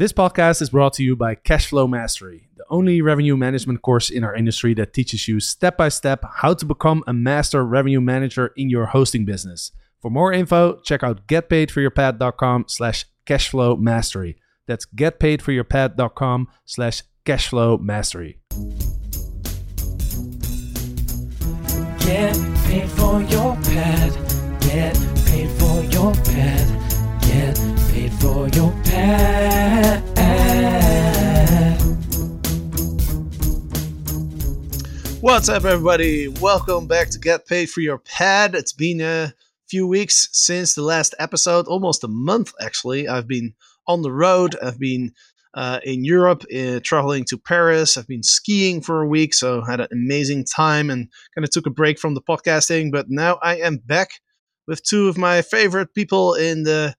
This podcast is brought to you by Cashflow Mastery, the only revenue management course in our industry that teaches you step by step how to become a master revenue manager in your hosting business. For more info, check out getpaidforyourpad.com slash cashflow mastery. That's getpaidforyourpad.com slash cashflow mastery. Get paid for your pad. Get paid for your pad. Get for your pad. What's up, everybody? Welcome back to Get Paid for Your Pad. It's been a few weeks since the last episode, almost a month actually. I've been on the road, I've been uh, in Europe, uh, traveling to Paris. I've been skiing for a week, so had an amazing time and kind of took a break from the podcasting. But now I am back with two of my favorite people in the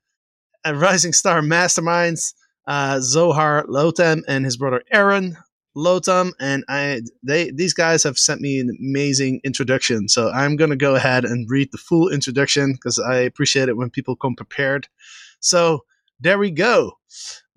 Rising Star Masterminds, uh, Zohar Lotem and his brother Eran Lotem. And I, they, these guys have sent me an amazing introduction. So I'm gonna go ahead and read the full introduction because I appreciate it when people come prepared. So there we go.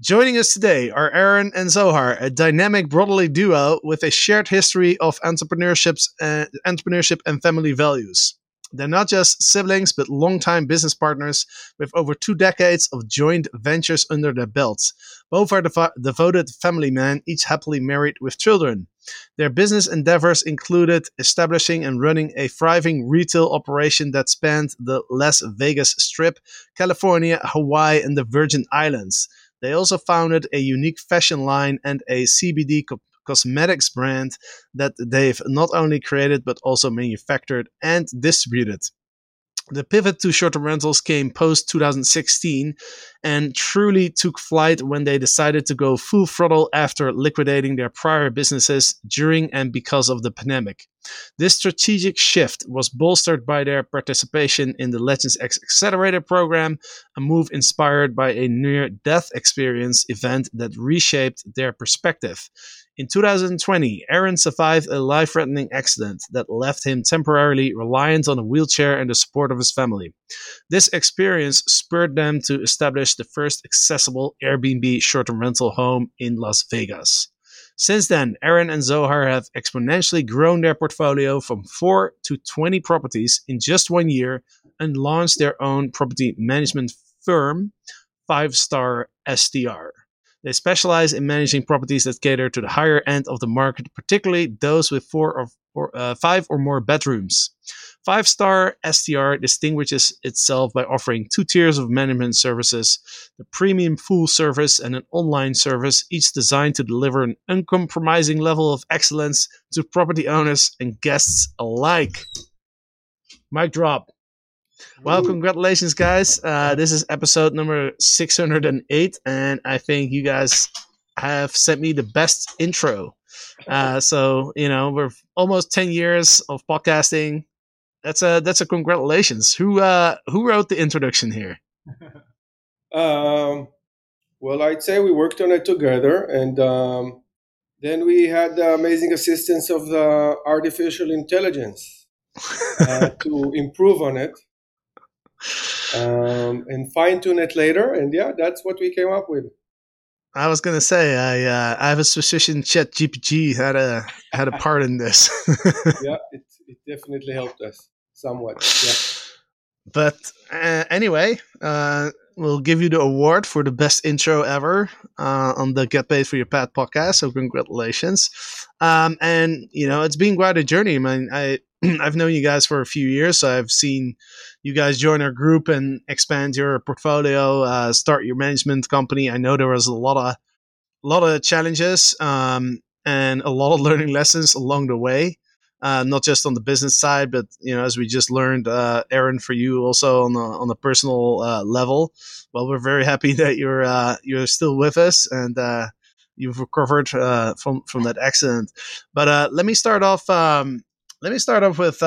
Joining us today are Eran and Zohar, a dynamic brotherly duo with a shared history of entrepreneurships, uh, entrepreneurship and family values. They're not just siblings, but longtime business partners with over two decades of joint ventures under their belts. Both are devo- devoted family men, each happily married with children. Their business endeavors included establishing and running a thriving retail operation that spanned the Las Vegas Strip, California, Hawaii, and the Virgin Islands. They also founded a unique fashion line and a CBD co- cosmetics brand that they've not only created but also manufactured and distributed. The pivot to short term rentals came post 2016 and truly took flight when they decided to go full throttle after liquidating their prior businesses during and because of the pandemic. This strategic shift was bolstered by their participation in the Legends X Accelerator program, a move inspired by a near death experience event that reshaped their perspective. In 2020, Eran survived a life threatening accident that left him temporarily reliant on a wheelchair and the support of his family. This experience spurred them to establish the first accessible Airbnb short term rental home in Las Vegas. Since then, Eran and Zohar have exponentially grown their portfolio from 4 to 20 properties in just one year and launched their own property management firm, Five Star STR. They specialize in managing properties that cater to the higher end of the market, particularly those with four or, uh, five or more bedrooms. Five Star STR distinguishes itself by offering two tiers of management services the premium full service and an online service, each designed to deliver an uncompromising level of excellence to property owners and guests alike. Mic drop. Well, congratulations, guys. Uh, this is episode number 608, and I think you guys have sent me the best intro. Uh, so, you know, we're almost 10 years of podcasting. That's a that's a congratulations. Who uh who wrote the introduction here? Um, well, I'd say we worked on it together, and um, then we had the amazing assistance of the artificial intelligence uh, to improve on it um, and fine tune it later. And yeah, that's what we came up with. I was gonna say I uh, I have a suspicion Chat GPT had a had a part in this. yeah, it, it definitely helped us somewhat. Yeah. But uh, anyway, uh, we'll give you the award for the best intro ever uh, on the Get Paid for Your Pad podcast. So congratulations! Um, and you know it's been quite a journey. I mean, I I've known you guys for a few years, so I've seen you guys join our group and expand your portfolio, uh, start your management company. I know there was a lot of a lot of challenges um, and a lot of learning lessons along the way. Uh, not just on the business side, but you know, as we just learned, uh, Eran, for you also on the on the personal uh, level. Well, we're very happy that you're uh, you're still with us and uh, you've recovered uh, from from that accident. But let me start off. Um, let me start off with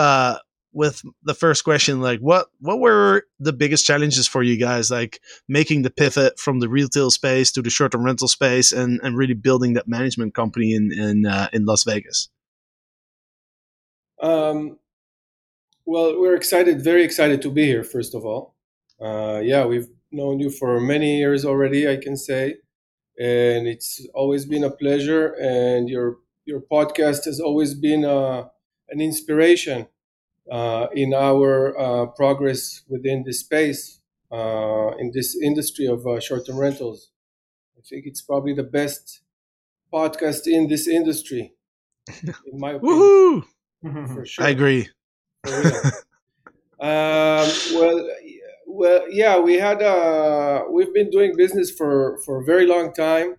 with the first question like what what were the biggest challenges for you guys like making the pivot from the retail space to the short-term rental space and and really building that management company in in uh, in Las Vegas um well we're excited very excited to be here first of all uh yeah we've known you for many years already I can say and it's always been a pleasure. And your your podcast has always been uh, an inspiration uh, in our uh, progress within this space uh, in this industry of uh, short-term rentals. I think it's probably the best podcast in this industry, in my opinion, Woohoo! for sure. I agree. Um, well, well, yeah, we had uh, we've been doing business for for a very long time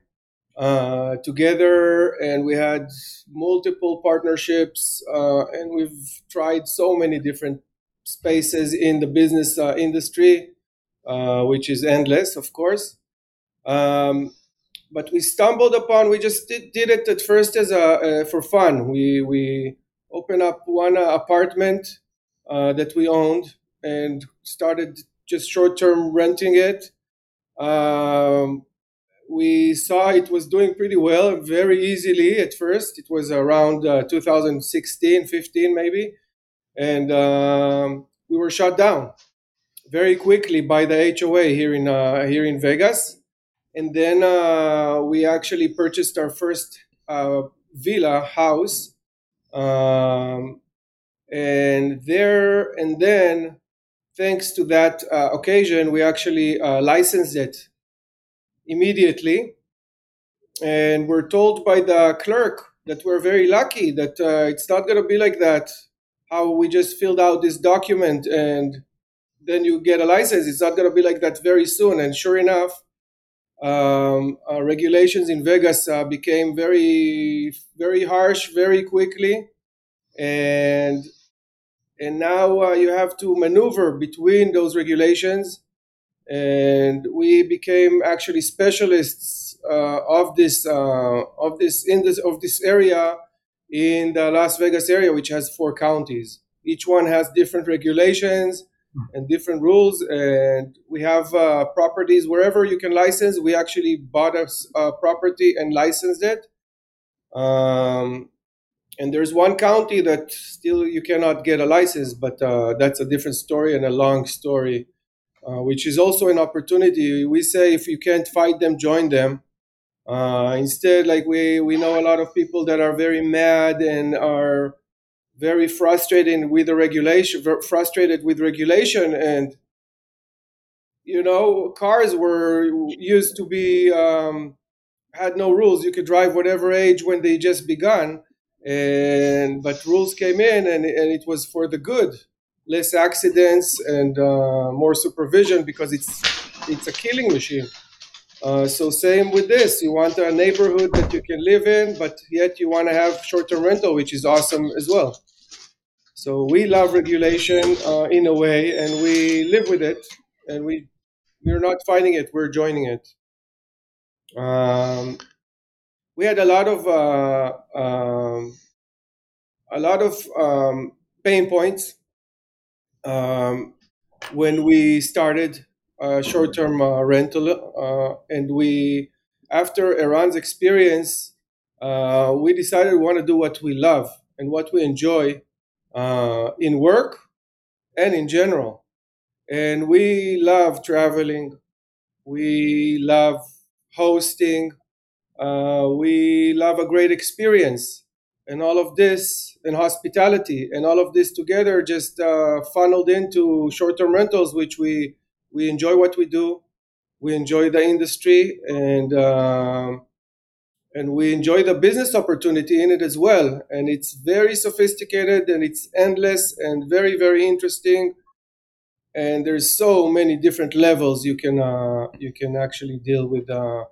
uh, together, and we had multiple partnerships, uh, and we've tried so many different spaces in the business uh, industry, uh, which is endless, of course. Um, but we stumbled upon. We just did, did it at first as a uh, for fun. We we opened up one uh, apartment uh, that we owned and started just short term renting it. Um, we saw it was doing pretty well very easily at first. It was around uh, 2016, 15 maybe. And um, we were shut down very quickly by the HOA here in, uh, here in Vegas. And then uh, we actually purchased our first uh, villa house. Um, and there and then thanks to that uh, occasion we actually uh, licensed it immediately and we're told by the clerk that we're very lucky that uh, it's not going to be like that. How we just filled out this document and then you get a license it's not going to be like that very soon. And sure enough um, uh, regulations in vegas uh, became very very harsh very quickly. And and now uh, you have to maneuver between those regulations and we became actually specialists uh, of this uh, of this in this of this area in the Las Vegas area which has four counties. Each one has different regulations and different rules and we have uh, properties. Wherever you can license we actually bought a property and licensed it. Um, and there's one county that still you cannot get a license, but uh, that's a different story and a long story, uh, which is also an opportunity. We say if you can't fight them, join them. Uh, instead, like we we know a lot of people that are very mad and are very frustrated with the regulation, frustrated with regulation, and you know, cars were used to be um, had no rules. You could drive whatever age when they just begun and but rules came in and, and it was for the good less accidents and uh, more supervision because it's it's a killing machine. Uh, so same with this. You want a neighborhood that you can live in but yet you want to have short-term rental which is awesome as well. So we love regulation uh, in a way and we live with it and we we're not fighting it we're joining it. Um, we had a lot of uh, um, a lot of um, pain points um, when we started uh, short-term uh, rental, uh, and we after Eran's experience, uh, we decided we want to do what we love and what we enjoy uh, in work and in general, and we love traveling, we love hosting. We love a great experience and all of this and hospitality and all of this together just uh, funneled into short-term rentals which we we enjoy what we do. We enjoy the industry and um, and we enjoy the business opportunity in it as well. And it's very sophisticated and it's endless and very very interesting. And there's so many different levels you can uh, you can actually deal with uh,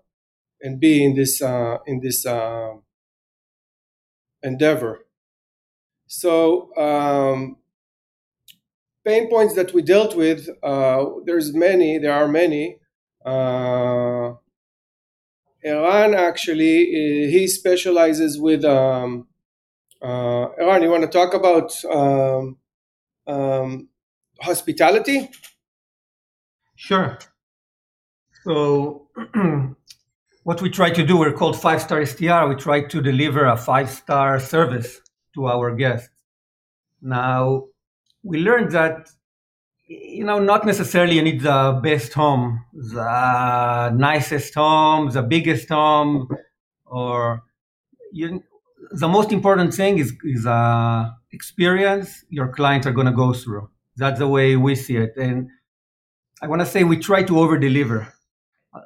and be in this uh, in this uh, endeavor. So um, pain points that we dealt with. Uh, there's many. There are many. Uh, Eran actually eh, he specializes with. Um, uh, Eran, you want to talk about um, um, hospitality? Sure. So, what we try to do, we're called Five Star STR. We try to deliver a five star service to our guests. Now, we learned that you know, not necessarily you need the best home, the nicest home, the biggest home, or you, the most important thing is is uh, experience your clients are going to go through. That's the way we see it, and I want to say we try to over deliver.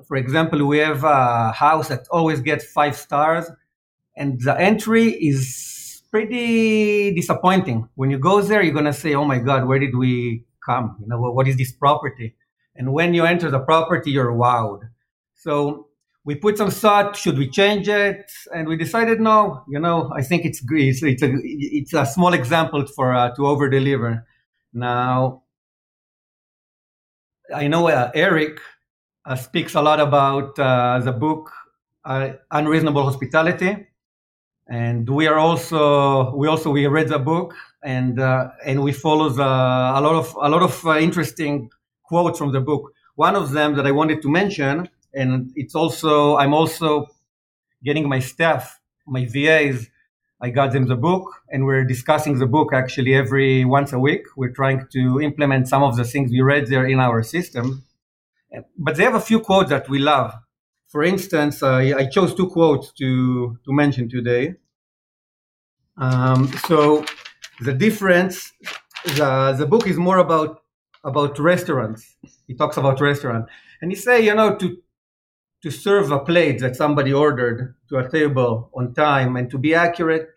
For example, we have a house that always gets five stars, and the entry is pretty disappointing. When you go there, you're gonna say, "Oh my God, where did we come? You know, what is this property?" And when you enter the property, you're wowed. So we put some thought: should we change it? And we decided, no. You know, I think it's it's it's a it's a small example for uh, to over deliver. Now, I know uh, Eric uh, speaks a lot about uh, the book uh, Unreasonable Hospitality, and we are also we also we read the book and uh, and we follow the, a lot of a lot of uh, interesting quotes from the book. One of them that I wanted to mention, and it's also I'm also getting my staff, my VAs. I got them the book, and we're discussing the book actually every once a week. We're trying to implement some of the things we read there in our system. But they have a few quotes that we love. For instance, I, I chose two quotes to, to mention today. Um, so the difference, the, the book is more about about restaurants. He talks about restaurant, and he say, you know, to to serve a plate that somebody ordered to a table on time and to be accurate,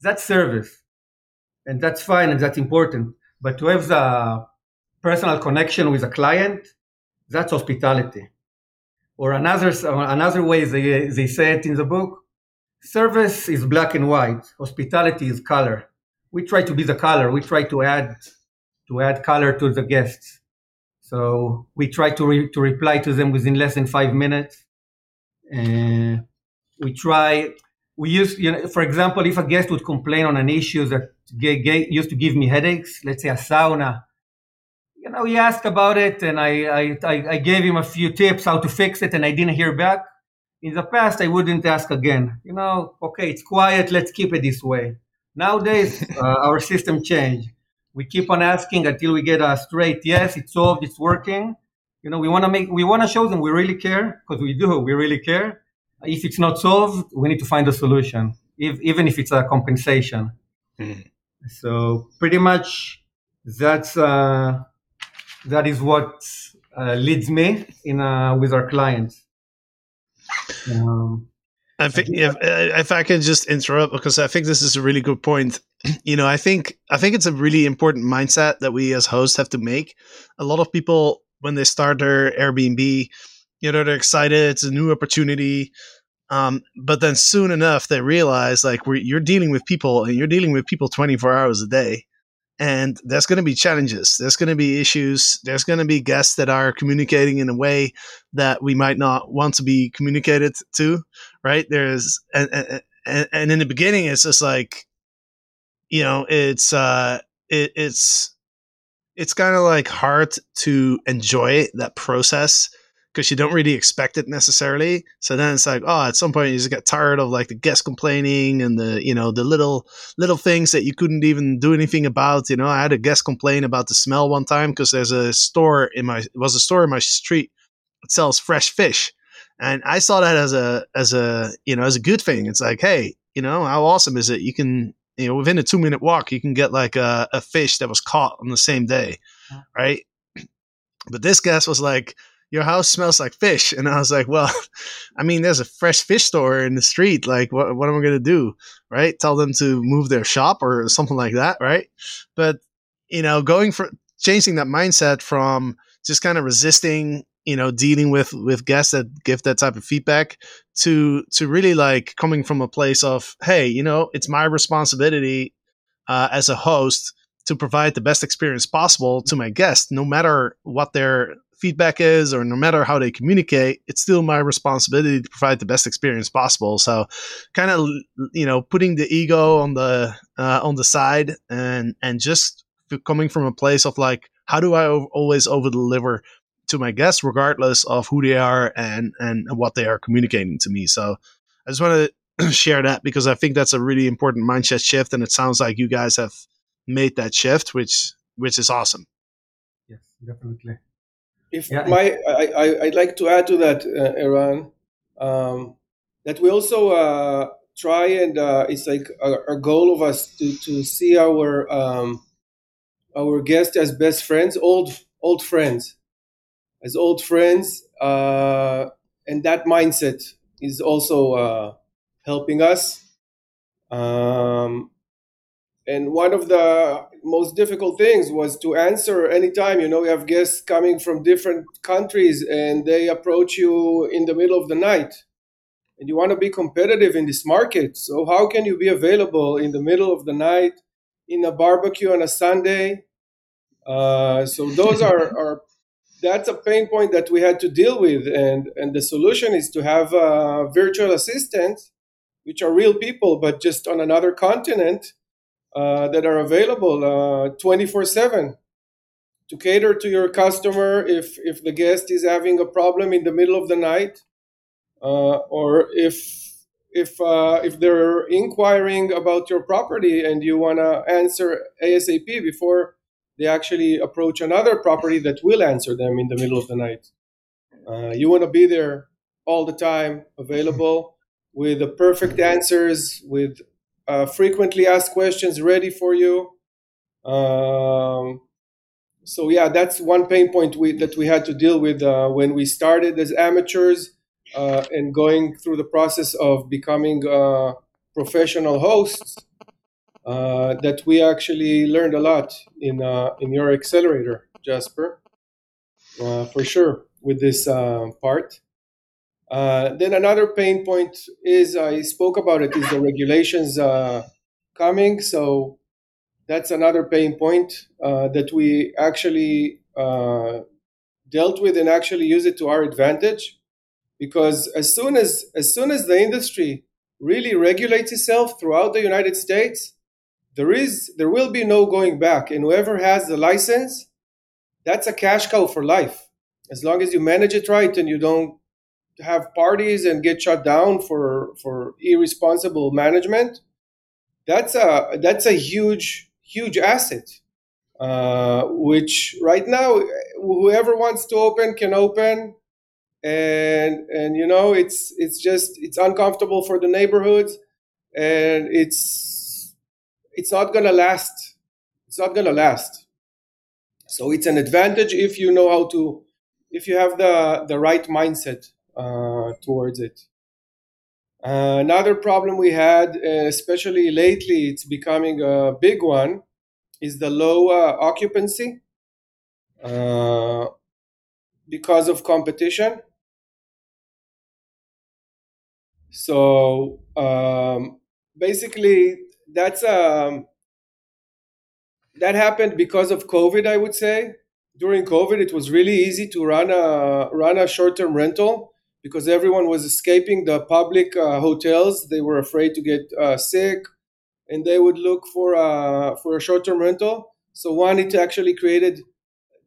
that's service, and that's fine and that's important. But to have the personal connection with a client, that's hospitality. Or another uh, another way they they say it in the book, service is black and white, hospitality is color. We try to be the color. We try to add to add color to the guests. So we try to re- to reply to them within less than five minutes. And we try. We use, you know, for example, if a guest would complain on an issue that g- g- used to give me headaches, let's say a sauna, you know, he asked about it, and I, I, I gave him a few tips how to fix it, and I didn't hear back. In the past, I wouldn't ask again. You know, okay, it's quiet. Let's keep it this way. Nowadays, uh, our system changed. We keep on asking until we get a straight yes, it's solved, it's working. You know, we want to make, we want to show them we really care because we do, we really care. If it's not solved, we need to find a solution, if, even if it's a compensation. Mhm. So pretty much, that's uh, that is what uh, leads me in uh, with our clients. Um, I think if if I can just interrupt because I think this is a really good point. You know, I think I think it's a really important mindset that we as hosts have to make. A lot of people when they start their Airbnb, you know, they're excited. It's a new opportunity. Um, but then soon enough, they realize like you're dealing with people and you're dealing with people 24 hours a day. And there's going to be challenges. There's going to be issues. There's going to be guests that are communicating in a way that we might not want to be communicated to, right? There's, and, and, and, in the beginning, it's just like, you know, it's, uh, it, it's, it's kind of like hard to enjoy that process because you don't really expect it necessarily. So then it's like, oh, at some point you just get tired of like the guest complaining and the you know the little little things that you couldn't even do anything about. You know, I had a guest complain about the smell one time because there's a store in my was a store in my street that sells fresh fish, and I saw that as a as a you know as a good thing. It's like, hey, you know, how awesome is it? You can you know within a two minute walk you can get like a, a fish that was caught on the same day, right? But this guest was like your house smells like fish. And I was like, well, I mean, there's a fresh fish store in the street. Like, what, what am I going to do? Right? Tell them to move their shop or something like that. Right. But, you know, going for changing that mindset from just kind of resisting, you know, dealing with, with guests that give that type of feedback to, to really like coming from a place of, Hey, you know, it's my responsibility uh, as a host to provide the best experience possible to my guests, no matter what their feedback is or no matter how they communicate it's still my responsibility to provide the best experience possible so kind of you know putting the ego on the uh, on the side and and just coming from a place of like how do i always over deliver to my guests regardless of who they are and and what they are communicating to me so i just want to share that because i think that's a really important mindset shift and it sounds like you guys have made that shift which which is awesome Yes. definitely. If Yeah. my, I, I, I'd like to add to that, uh, Eran, um, that we also uh, try and uh, it's like our, our goal of us to, to see our um, our guests as best friends, old old friends, as old friends, uh, and that mindset is also uh, helping us. Um, and one of the most difficult things was to answer anytime you know you have guests coming from different countries and they approach you in the middle of the night. And you want to be competitive in this market. So how can you be available in the middle of the night in a barbecue on a sunday? Uh, so those are, are that's a pain point that we had to deal with. And and the solution is to have a virtual assistants which are real people but just on another continent uh, that are available 24 7 to cater to your customer if if the guest is having a problem in the middle of the night uh, or if if uh, if they're inquiring about your property and you want to answer ASAP before they actually approach another property that will answer them in the middle of the night. Uh, you want to be there all the time, available with the perfect answers, with uh, frequently asked questions ready for you. Um, so yeah, that's one pain point we, that we had to deal with uh, when we started as amateurs uh, and going through the process of becoming uh, professional hosts. Uh, that we actually learned a lot in uh, in your accelerator, Jasper, uh, for sure with this part. Then another pain point is I spoke about it is the regulations coming. So that's another pain point uh, that we actually uh, dealt with and actually use it to our advantage. Because as soon as as soon as the industry really regulates itself throughout the United States there is there will be no going back. And whoever has the license that's a cash cow for life. As long as you manage it right and you don't have parties and get shut down for for irresponsible management that's a that's a huge huge asset uh, which right now whoever wants to open can open. And and you know it's it's just it's uncomfortable for the neighborhoods and it's it's not gonna last. It's not gonna last. So it's an advantage if you know how to if you have the the right mindset uh, towards it uh, another problem we had, uh, especially lately, it's becoming a big one, is the low uh, occupancy uh, because of competition. So um, basically, that's um, that happened because of COVID. I would say during COVID, it was really easy to run a run a short term rental because everyone was escaping the public uh, hotels. They were afraid to get uh, sick, and they would look for uh, for a short term rental. So one, it actually created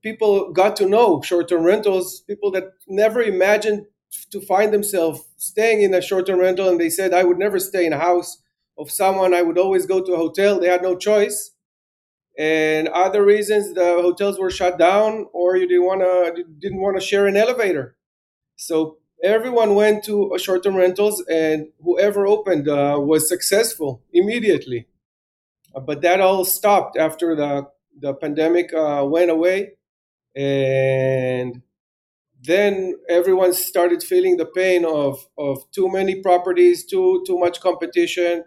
people got to know short term rentals. People that never imagined to find themselves staying in a short term rental, and they said, "I would never stay in a house of someone. I would always go to a hotel." They had no choice. And other reasons, the hotels were shut down, or you didn't want to didn't want to share an elevator. So everyone went to short-term rentals and whoever opened uh, was successful immediately. Uh, but that all stopped after the, the pandemic uh, went away. And then everyone started feeling the pain of, of too many properties too, too much competition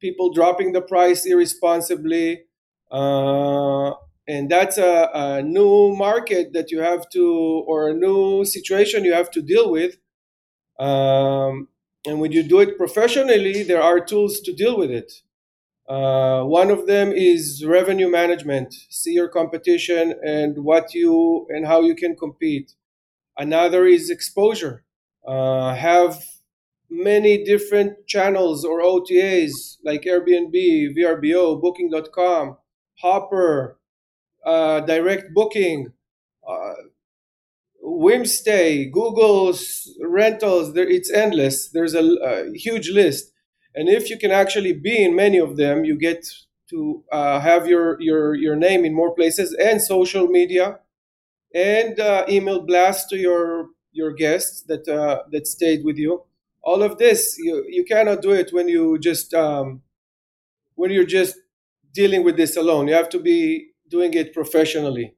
people dropping the price irresponsibly. Uh, and that's a, a, new market that you have to or a new situation you have to deal with um, and when you do it professionally, there are tools to deal with it. Uh, one of them is revenue management. See your competition and what you and how you can compete. Another is exposure. Uh, have many different channels or OTAs like Airbnb, VRBO, Booking.com, Hopper, uh, Direct Booking, uh, Whimstay, Google's rentals, there, it's endless. There's a, a, huge list. And if you can actually be in many of them, you get to uh, have your, your, your name in more places and social media. and uh, email blast to your your guests that uh, that stayed with you. All of this you you cannot do it when you just um, when you're just dealing with this alone. You have to be doing it professionally.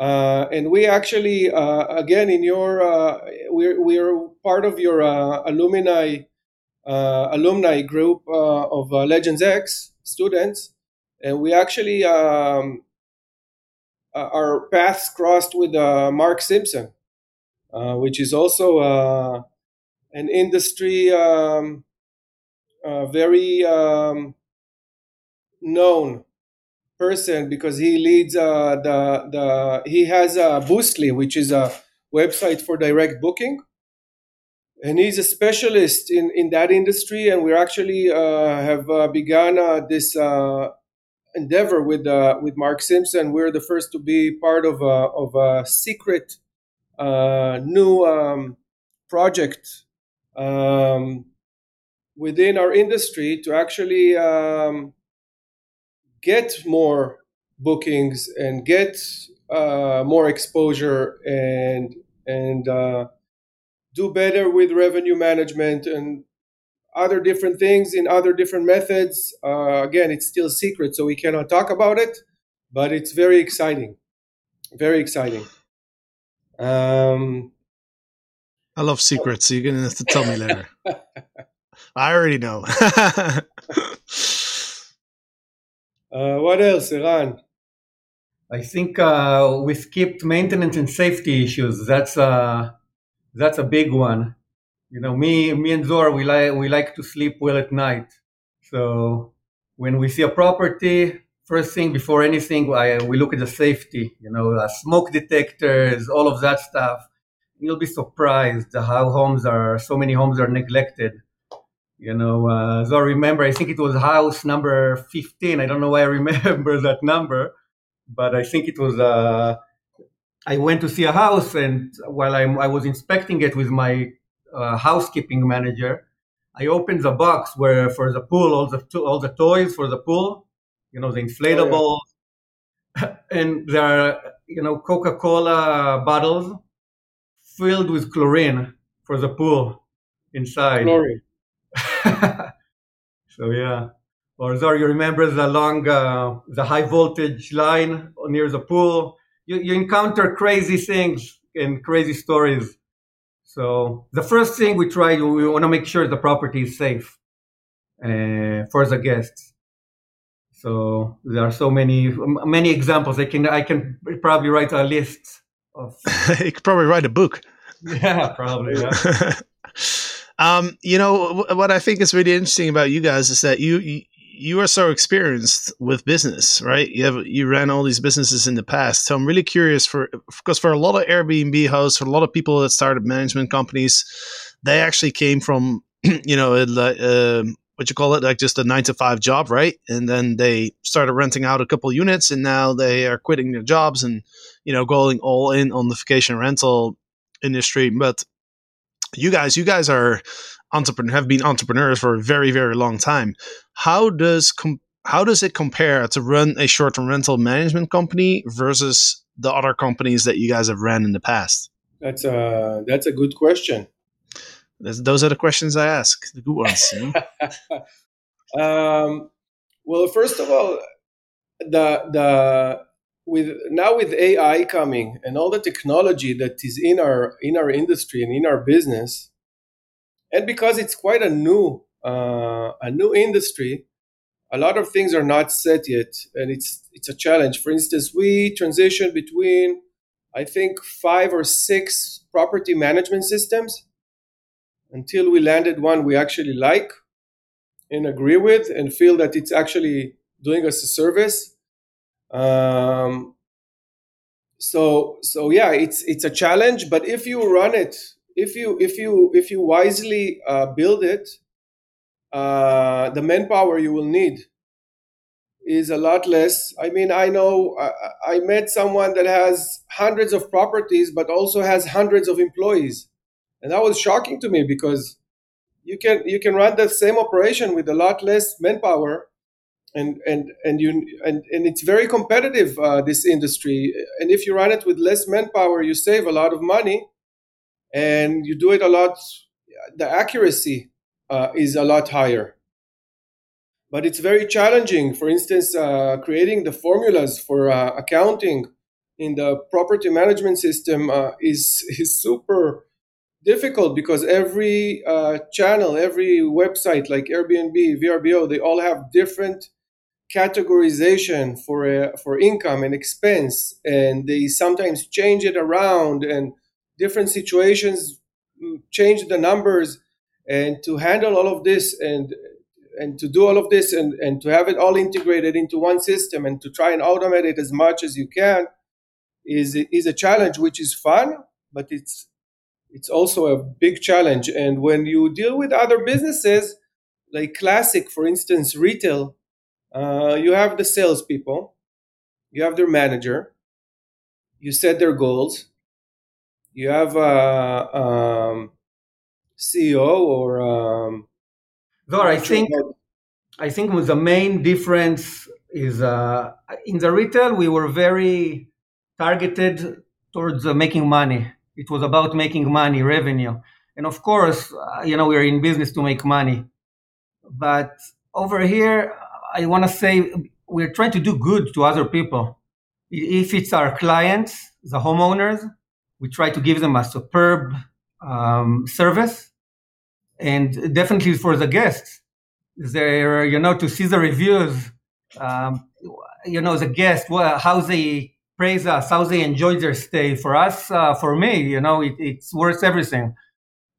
Uh, and we actually, uh, again, in your, uh, we're, we're part of your uh, alumni uh, alumni group uh, of Legends X students, and we actually um, our paths crossed with Mark Simpson, which is also an industry um, very um, known person because he leads uh, the the he has a Boostly, which is a website for direct booking, and he's a specialist in in that industry. And we actually uh, have uh, begun uh, this uh, endeavor with uh, with Mark Simpson. We're the first to be part of a of a secret new um, project. Um, within our industry to actually um, get more bookings and get uh, more exposure and and uh, do better with revenue management and other different things in other different methods. Uh, again, it's still secret, so we cannot talk about it, but it's very exciting. Very exciting. Um, I love secrets. you're gonna have to tell me later. I already know. Uh, what else, Eran? I think uh, we skipped maintenance and safety issues. That's a uh, that's a big one. You know, me me and Zor we like we like to sleep well at night. So when we see a property, first thing before anything, I, we look at the safety. You know, uh, smoke detectors, all of that stuff. You'll be surprised how homes are so many homes are neglected you know, uh, so I remember, I think it was house number 15. I don't know why I remember that number, but I think it was, uh, I went to see a house and while I'm, I was inspecting it with my uh, housekeeping manager, I opened the box where for the pool, all the, to- all the toys for the pool, you know, the inflatable, oh, yeah. and there are, you know, Coca-Cola bottles filled with chlorine for the pool inside. Chlorine. so yeah. Or Zor, you remember the long, uh, the high voltage line near the pool. You, you encounter crazy things and crazy stories. So the first thing we try, we want to make sure the property is safe uh, for the guests. So there are so many many examples. I can I can probably write a list of. you could probably write a book. Yeah, probably. Yeah. Um, you know what I think is really interesting about you guys is that you, you are so experienced with business, right? You have you ran all these businesses in the past, so I'm really curious for because for a lot of Airbnb hosts, for a lot of people that started management companies, they actually came from you know uh, what you call it like just a nine to five job, right? And then they started renting out a couple units, and now they are quitting their jobs and you know going all in on the vacation rental industry, but you guys, you guys are entrepreneur have been entrepreneurs for a very very long time. How does com- how does it compare to run a short term rental management company versus the other companies that you guys have ran in the past? That's a that's a good question. That's, those are the questions I ask, the good ones. You know? um, well, first of all, the the with now with AI coming and all the technology that is in our in our industry and in our business, and because it's quite a new uh, a new industry, a lot of things are not set yet, and it's it's a challenge. For instance, we transition between I think five or six property management systems until we landed one we actually like and agree with and feel that it's actually doing us a service um, so so yeah, it's it's a challenge, but if you run it, if you if you if you wisely uh, build it, uh, the manpower you will need is a lot less. I mean, I know I, I met someone that has hundreds of properties, but also has hundreds of employees, and that was shocking to me because you can you can run the same operation with a lot less manpower and and and you and, and it's very competitive uh, this industry. And if you run it with less manpower you save a lot of money and you do it a lot the accuracy uh, is a lot higher. But it's very challenging. For instance uh, creating the formulas for uh, accounting in the property management system uh, is is super difficult because every uh, channel every website like airbnb vrbo they all have different categorization for a, for income and expense and they sometimes change it around and different situations mm, change the numbers and to handle all of this and and to do all of this and, and to have it all integrated into one system and to try and automate it as much as you can is is a challenge which is fun but it's it's also a big challenge. And when you deal with other businesses like classic for instance retail uh, you have the salespeople, you have their manager, you set their goals, you have a um, CEO or. Um, I think I think the main difference is uh, in the retail we were very targeted towards uh, making money. It was about making money, revenue, and of course, uh, you know, we're in business to make money. But over here, I want to say we're trying to do good to other people. If it's our clients, the homeowners, we try to give them a superb um, service, and definitely for the guests, there you know to see the reviews, um, you know the guests well, how they praise us, how they enjoy their stay. For us, uh, for me, you know, it, it's worth everything.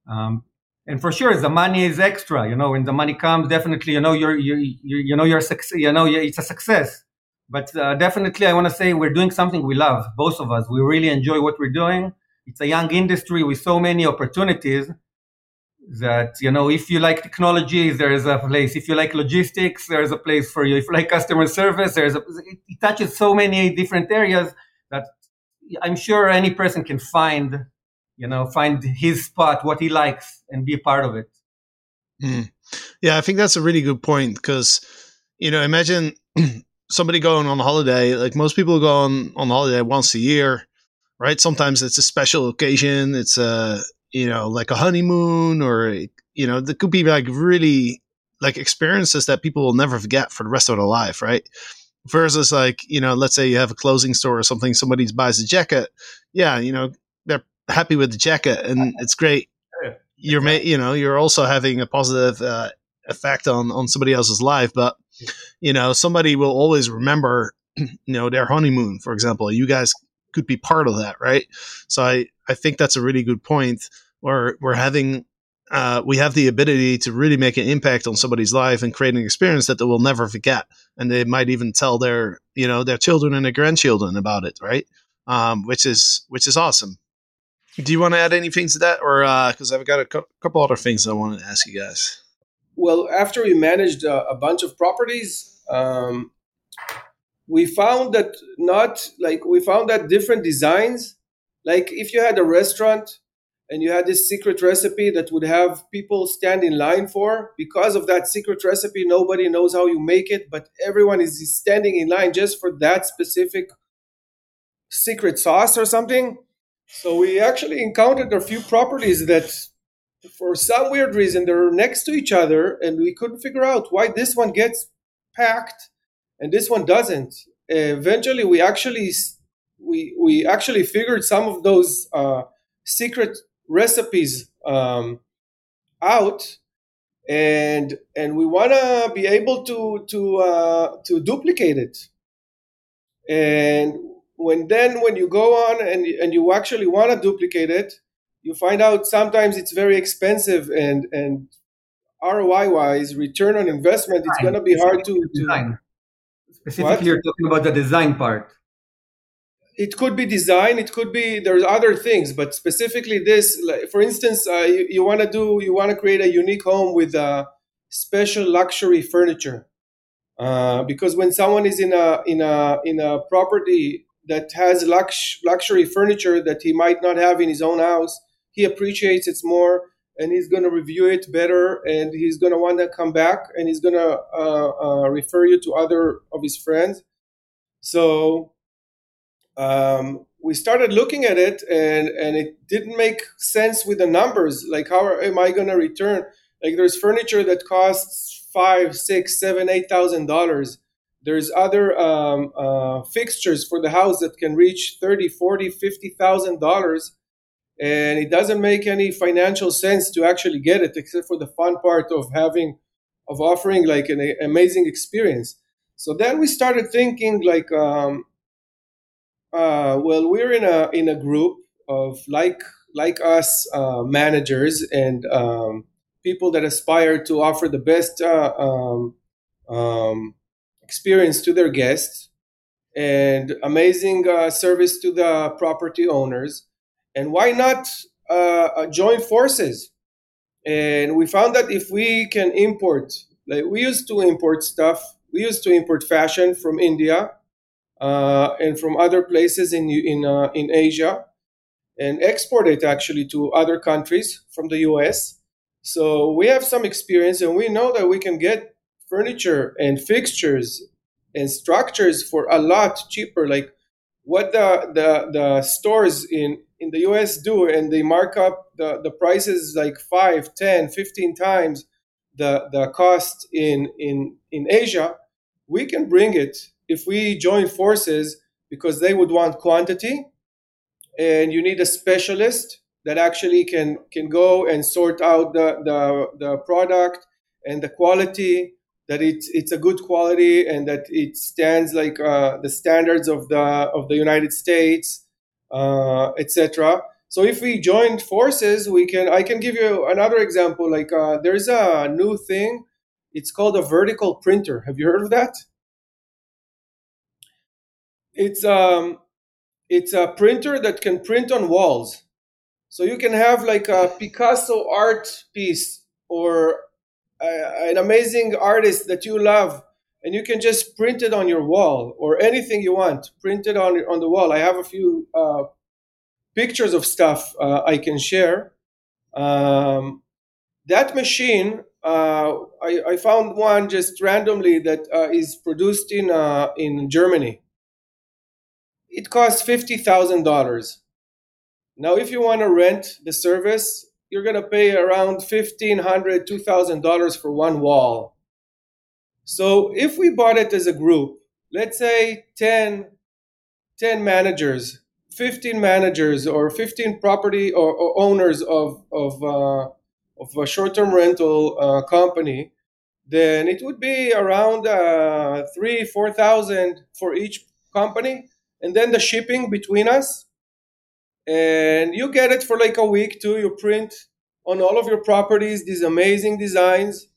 Um, and for sure the money is extra you know when the money comes definitely you know you're you you, you know you're success you know it's a success. But uh, definitely i want to say we're doing something we love both of us. We really enjoy what we're doing. It's a young industry with so many opportunities that you know if you like technology there is a place. If you like logistics there is a place for you. If you like customer service there's a it touches so many different areas that i'm sure any person can find you know find his spot what he likes and be a part of it. Mm. yeah i think that's a really good point because you know imagine somebody going on holiday like most people go on on holiday once a year right? Sometimes it's a special occasion it's a you know like a honeymoon or you know there could be like really like experiences that people will never forget for the rest of their life right? Versus like you know let's say you have a clothing store or something somebody buys a jacket. Yeah you know happy with the jacket, and it's great. You're, ma- you know, you're also having a positive uh, effect on on somebody else's life, but you know, somebody will always remember, you know, their honeymoon, for example. You guys could be part of that, right? So I I think that's a really good point. Where we're having uh, we have the ability to really make an impact on somebody's life and create an experience that they will never forget, and they might even tell their you know their children and their grandchildren about it, right? Um, which is which is awesome. Do you want to add anything to that, or because uh, I've got a couple other things I wanted to ask you guys? Well, after we managed a, a bunch of properties, um, we found that not like we found that different designs, like if you had a restaurant and you had this secret recipe that would have people stand in line for, because of that secret recipe, nobody knows how you make it, but everyone is standing in line just for that specific secret sauce or something so we actually encountered a few properties that, for some weird reason, they're next to each other, and we couldn't figure out why this one gets packed and this one doesn't. eventually, we actually we we actually figured some of those uh, secret recipes um, out, and and we want to be able to to uh, to duplicate it. And when then when you go on and, and you actually want to duplicate it you find out sometimes it's very expensive and and ROI wise, return on investment, it's going to be hard to, to design. Specifically, what? you're talking about the design part. It could be design. It could be there's other things, but specifically this. Like, for instance, uh, you, you want to do you want to create a unique home with uh, special luxury furniture, uh, because when someone is in a in a in a property that has lux- luxury furniture that he might not have in his own house. He appreciates it more, and he's going to review it better and he's going to want to come back and he's going to uh, uh, refer you to other of his friends. So um, we started looking at it and, and it didn't make sense with the numbers. Like how am i going to return? Like there's furniture that costs five six seven eight thousand dollars there's other um, uh, fixtures for the house that can reach 30 40 50 thousand dollars. And it doesn't make any financial sense to actually get it except for the fun part of having of offering like an amazing experience. So then we started thinking like um, uh, well we're in a in a group of like like us uh, managers and um, people that aspire to offer the best uh, um, um experience to their guests and amazing uh, service to the property owners and why not uh, uh, join forces? And we found that if we can import, like we used to import stuff, we used to import fashion from India uh, and from other places in in uh, in Asia, and export it actually to other countries from the U.S. So we have some experience, and we know that we can get furniture and fixtures and structures for a lot cheaper. Like what the the, the stores in in the US do, and they mark up the, the prices like 5, 10, 15 times the, the cost in, in, in Asia, we can bring it if we join forces because they would want quantity and you need a specialist that actually can, can go and sort out the, the, the product and the quality that it's it's a good quality and that it stands like uh, the standards of the of the United States uh, etc. So if we join forces, we can. I can give you another example. Like uh, there's a new thing. It's called a vertical printer. Have you heard of that? It's um, it's a printer that can print on walls. So you can have like a Picasso art piece or an amazing artist that you love and you can just print it on your wall or anything you want. Print it on, on the wall. I have a few uh, pictures of stuff uh, i can share. Um, that machine uh, I, I, found one just randomly that uh, is produced in, uh, in germany. It costs $50000 now if you want to rent the service you're going to pay around $1500 $2000 for one wall so if we bought it as a group, let's say 10, 10 managers, 15 managers, or 15 property or, or owners of, of, uh, of a short term rental uh, company, then it would be around uh, three, 4,000 for each company. And then the shipping between us. And you get it for like a week too. You print on all of your properties these amazing designs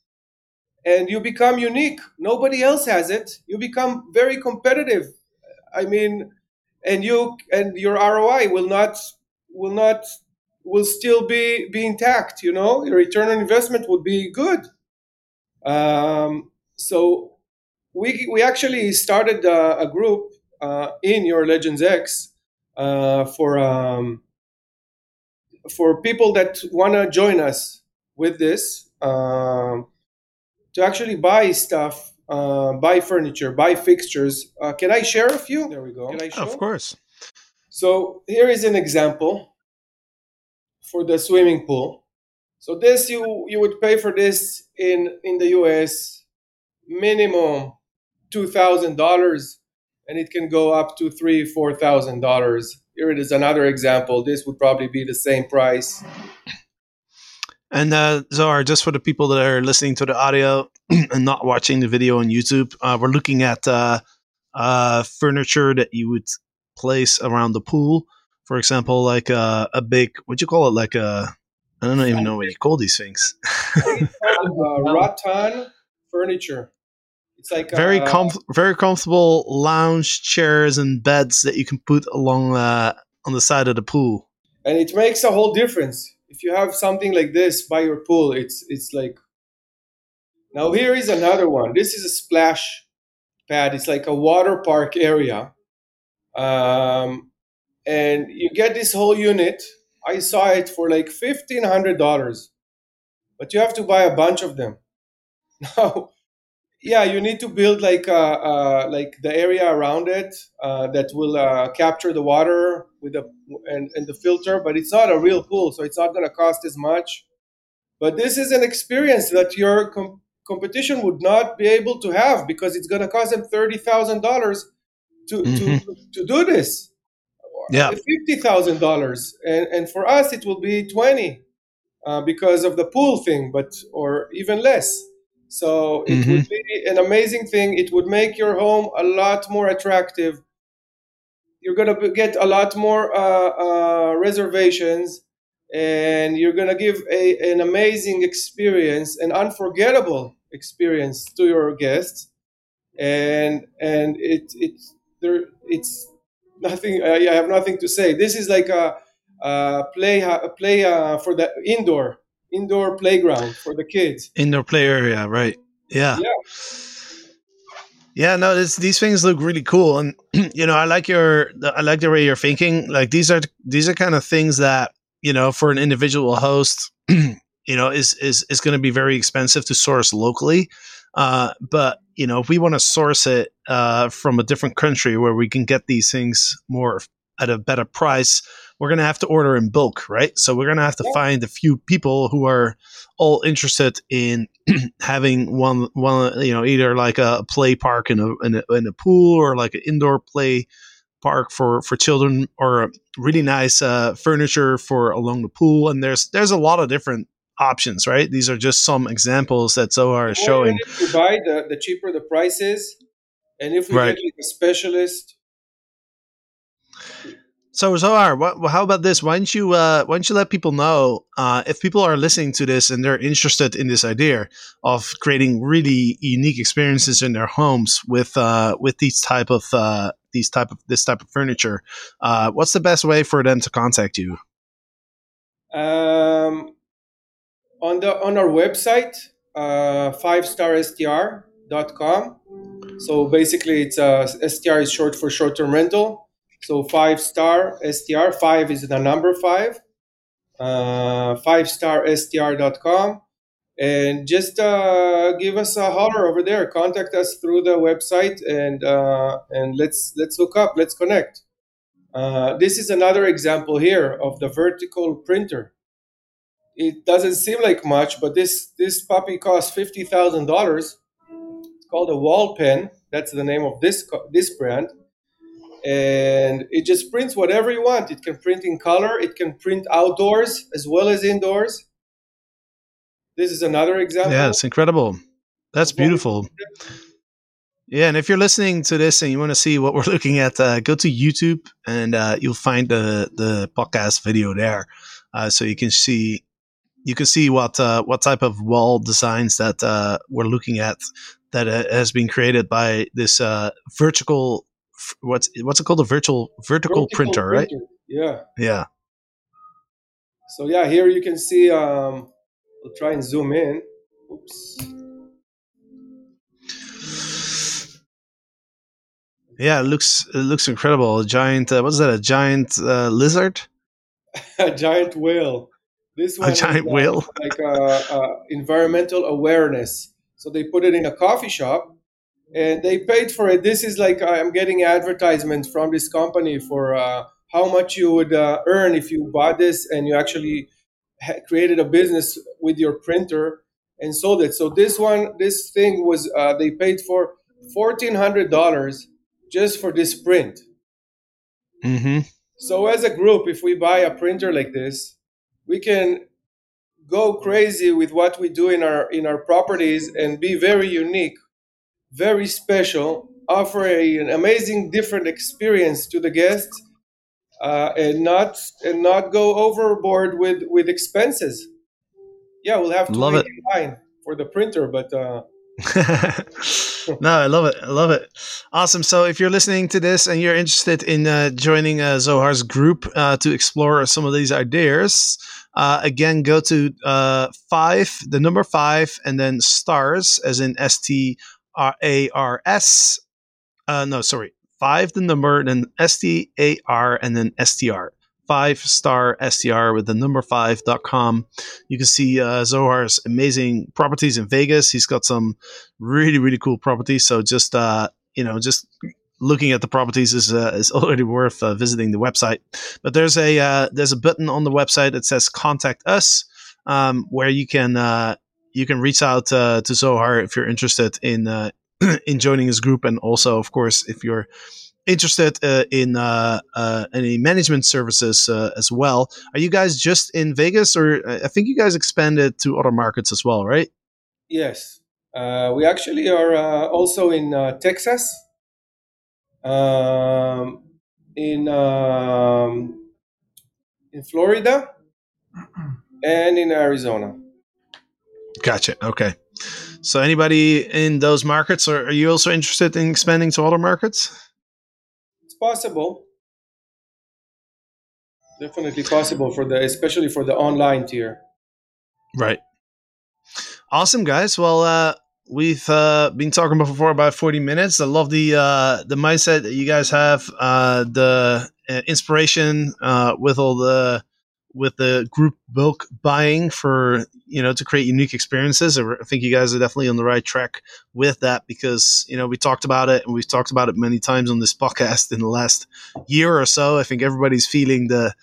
and you become unique. Nobody else has it. You become very competitive. I mean, and you and your ROI will not will not will still be be intact. You know, your return on investment would be good. Um, so we we actually started a, a group uh, in your Legends X uh, for um, for people that want to join us with this. Um, to actually buy stuff, uh, buy furniture, buy fixtures. Uh, can I share a few? There we go. Can I show? Of course. So here is an example for the swimming pool. So this you you would pay for this in in the US minimum two thousand dollars, and it can go up to three four thousand dollars. Here it is another example. This would probably be the same price. And uh, Zohar, just for the people that are listening to the audio and not watching the video on YouTube, uh, we're looking at uh, uh, furniture that you would place around the pool. For example, like a, uh, a big, what do you call it? Like a, I don't even know what you call these things. uh, rattan furniture. It's like very uh, com- very comfortable lounge chairs and beds that you can put along uh, on the side of the pool. And it makes a whole difference if you have something like this by your pool, it's it's like. Now here is another one. This is a splash pad. It's like a water park area, um, and you get this whole unit. I saw it for like fifteen hundred dollars. but you have to buy a bunch of them. Now, yeah, you need to build like uh, uh, like the area around it uh, that will uh, capture the water with the and, and the filter, but it's not a real pool, so it's not going to cost as much. But this is an experience that your com- competition would not be able to have because it's going to cost them thirty thousand dollars to to to do this. Yeah. fifty thousand dollars, and and for us it will be twenty uh, because of the pool thing, but or even less. So it Mhm. would be an amazing thing. It would make your home a lot more attractive. You're gonna get a lot more uh, uh, reservations, and you're gonna give a, an amazing experience, an unforgettable experience to your guests. And and it it there it's nothing. I I have nothing to say. This is like a, a play a play uh, for the indoor indoor playground for the kids. Indoor play area, right? Yeah. Yeah. Yeah, no, this, these things look really cool, and you know, I like your, I like the way you're thinking. Like these are these are kind of things that you know, for an individual host, you know, is is is going to be very expensive to source locally. Uh, but you know, if we want to source it uh, from a different country where we can get these things more at a better price, we're going to have to order in bulk, right? So we're going to have to find a few people who are all interested in having one one you know either like a play park in a in a, in a pool or like an indoor play park for for children or really nice uh, furniture for along the pool and there's there's a lot of different options right these are just some examples that zohar is showing If you buy, the, the cheaper the price is. And if we Right. get like a specialist, So Zohar, what, how about this? Why don't you uh, why don't you let people know uh, if people are listening to this and they're interested in this idea of creating really unique experiences in their homes with uh, with these type of uh, these type of this type of furniture? Uh, what's the best way for them to contact you? um, on the on our website, uh, fivestarstr.com. So basically, it's uh, STR is short for short-term rental. So five star STR. Five is the number five. Uh, fivestarstr.com. And just uh, give us a holler over there. Contact us through the website, and uh, and let's let's hook up. Let's connect. Uh, this is another example here of the vertical printer. It doesn't seem like much, but this this puppy costs fifty thousand dollars. It's called a Wallpen. That's the name of this this brand, and it just prints whatever you want. It can print in color. It can print outdoors as well as indoors. This is another example. Yeah, it's incredible. That's beautiful. Yeah, and if you're listening to this and you want to see what we're looking at, uh, go to YouTube and uh, you'll find the the podcast video there, uh, so you can see you can see what uh, what type of wall designs that uh, we're looking at that uh, has been created by this uh, vertical what's what's it called a virtual vertical, printer, right? Yeah. Yeah, So yeah, here you can see. Um, we'll try and zoom in. Oops. yeah, it looks it looks incredible. A giant, uh, what's that? A giant uh, lizard? a giant whale. This one a giant uh, whale? like uh, uh, environmental awareness. So they put it in a coffee shop, and they paid for it. This is like I'm getting advertisements from this company for uh, how much you would uh, earn if you bought this and you actually ha- created a business with your printer and sold it. So this one, this thing was uh, they paid for fourteen hundred dollars just for this print. Mm-hmm. So as a group, if we buy a printer like this, we can go crazy with what we do in our in our properties and be very unique, very special, offer a, an amazing different experience to the guests, uh, and not and not go overboard with with expenses. Yeah, we'll have to Love it. in line for the printer, but uh, no, I love it. I love it. Awesome. So, if you're listening to this and you're interested in uh, joining uh, Zohar's group uh, to explore some of these ideas, uh, again, go to uh, five, the number five, and then stars, as in S T A R S. Uh, no, sorry, five, the number, and then S T A R, and then S T R five star STR with the number five dot com. You can see uh, Zohar's amazing properties in Vegas. He's got some really, really cool properties. So just, uh, you know, just looking at the properties is uh, is already worth uh, visiting the website. But there's a uh, there's a button on the website that says contact us, um, where you can uh, you can reach out uh, to Zohar if you're interested in uh, in joining his group, and also, of course, if you're interested uh, in uh, uh, any management services uh, as well. Are you guys just in Vegas, or I think you guys expanded to other markets as well, right? Yes, uh, we actually are uh, also in uh, Texas, um, in um, in Florida, and in Arizona. Gotcha. Okay. So, anybody in those markets, or are you also interested in expanding to other markets? It's possible, definitely possible for the especially for the online tier. Right. Awesome, guys. Well, uh, we've uh, been talking before about 40 minutes. I love the uh, the mindset that you guys have, uh, the uh, inspiration uh, with all the with the group bulk buying for you know to create unique experiences. I think you guys are definitely on the right track with that because you know we talked about it and we've talked about it many times on this podcast in the last year or so. I think everybody's feeling the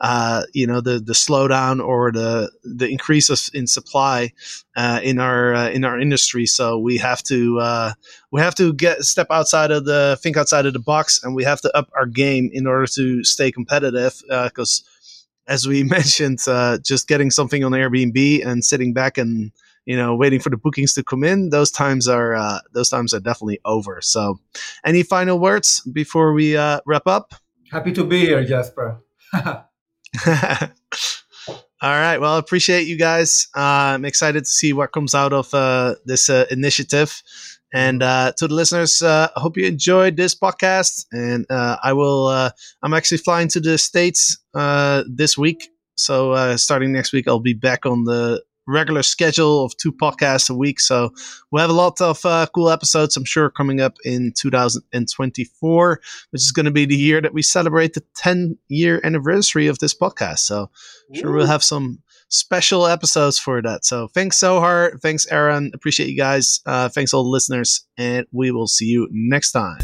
uh, you know the the slowdown or the the increase of, in supply uh, in our uh, in our industry. So we have to uh, we have to get step outside of the think outside of the box, and we have to up our game in order to stay competitive. Because as we mentioned, uh, just getting something on Airbnb and sitting back and you know waiting for the bookings to come in, those times are uh, those times are definitely over. So, any final words before we uh, wrap up? Happy to be here, Jasper. All right. Well, I appreciate you guys. Uh, I'm excited to see what comes out of uh, this uh, initiative. And uh, to the listeners, uh, I hope you enjoyed this podcast. And uh, I will. Uh, I'm actually flying to the states uh, this week, so uh, starting next week, I'll be back on the regular schedule of two podcasts a week. So we'll have a lot of uh, cool episodes, I'm sure, coming up in 2024, which is going to be the year that we celebrate the 10 year anniversary of this podcast. So I'm sure we'll have some special episodes for that. So thanks, Zohar. Thanks, Eran. Appreciate you guys. Uh, thanks, all the listeners. And we will see you next time.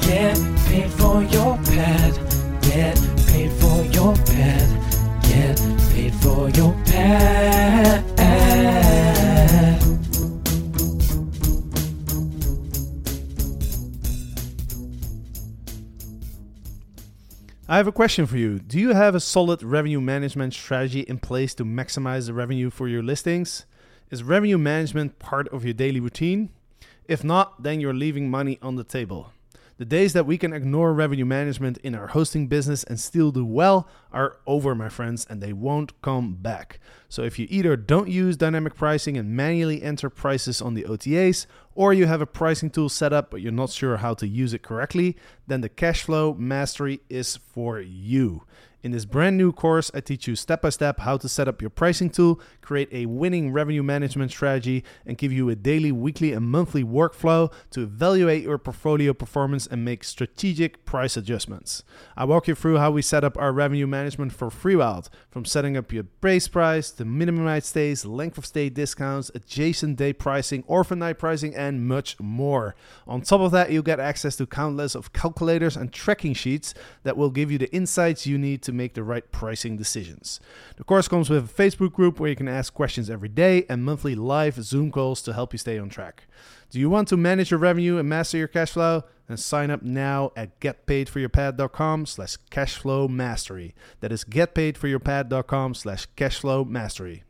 Get paid for your pad. Get paid for your pad. Get paid for your pad. I have a question for you. Do you have a solid revenue management strategy in place to maximize the revenue for your listings? Is revenue management part of your daily routine? If not, then you're leaving money on the table. The days that we can ignore revenue management in our hosting business and still do well are over, my friends, and they won't come back. So if you either don't use dynamic pricing and manually enter prices on the OTAs, or you have a pricing tool set up but you're not sure how to use it correctly, then the cash flow Mastery is for you. In this brand new course, I teach you step by step how to set up your pricing tool, create a winning revenue management strategy, and give you a daily, weekly, and monthly workflow to evaluate your portfolio performance and make strategic price adjustments. I walk you through how we set up our revenue management for FreeWild, from setting up your base price to minimum night stays, length of stay discounts, adjacent day pricing, orphan night pricing, and much more. On top of that, you'll get access to countless of calculators and tracking sheets that will give you the insights you need to make the right pricing decisions. The course comes with a Facebook group where you can ask questions every day and monthly live Zoom calls to help you stay on track. Do you want to manage your revenue and master your cash flow? Then sign up now at getpaidforyourpad.com slash cashflow mastery. That is getpaidforyourpad.com slash cashflow mastery.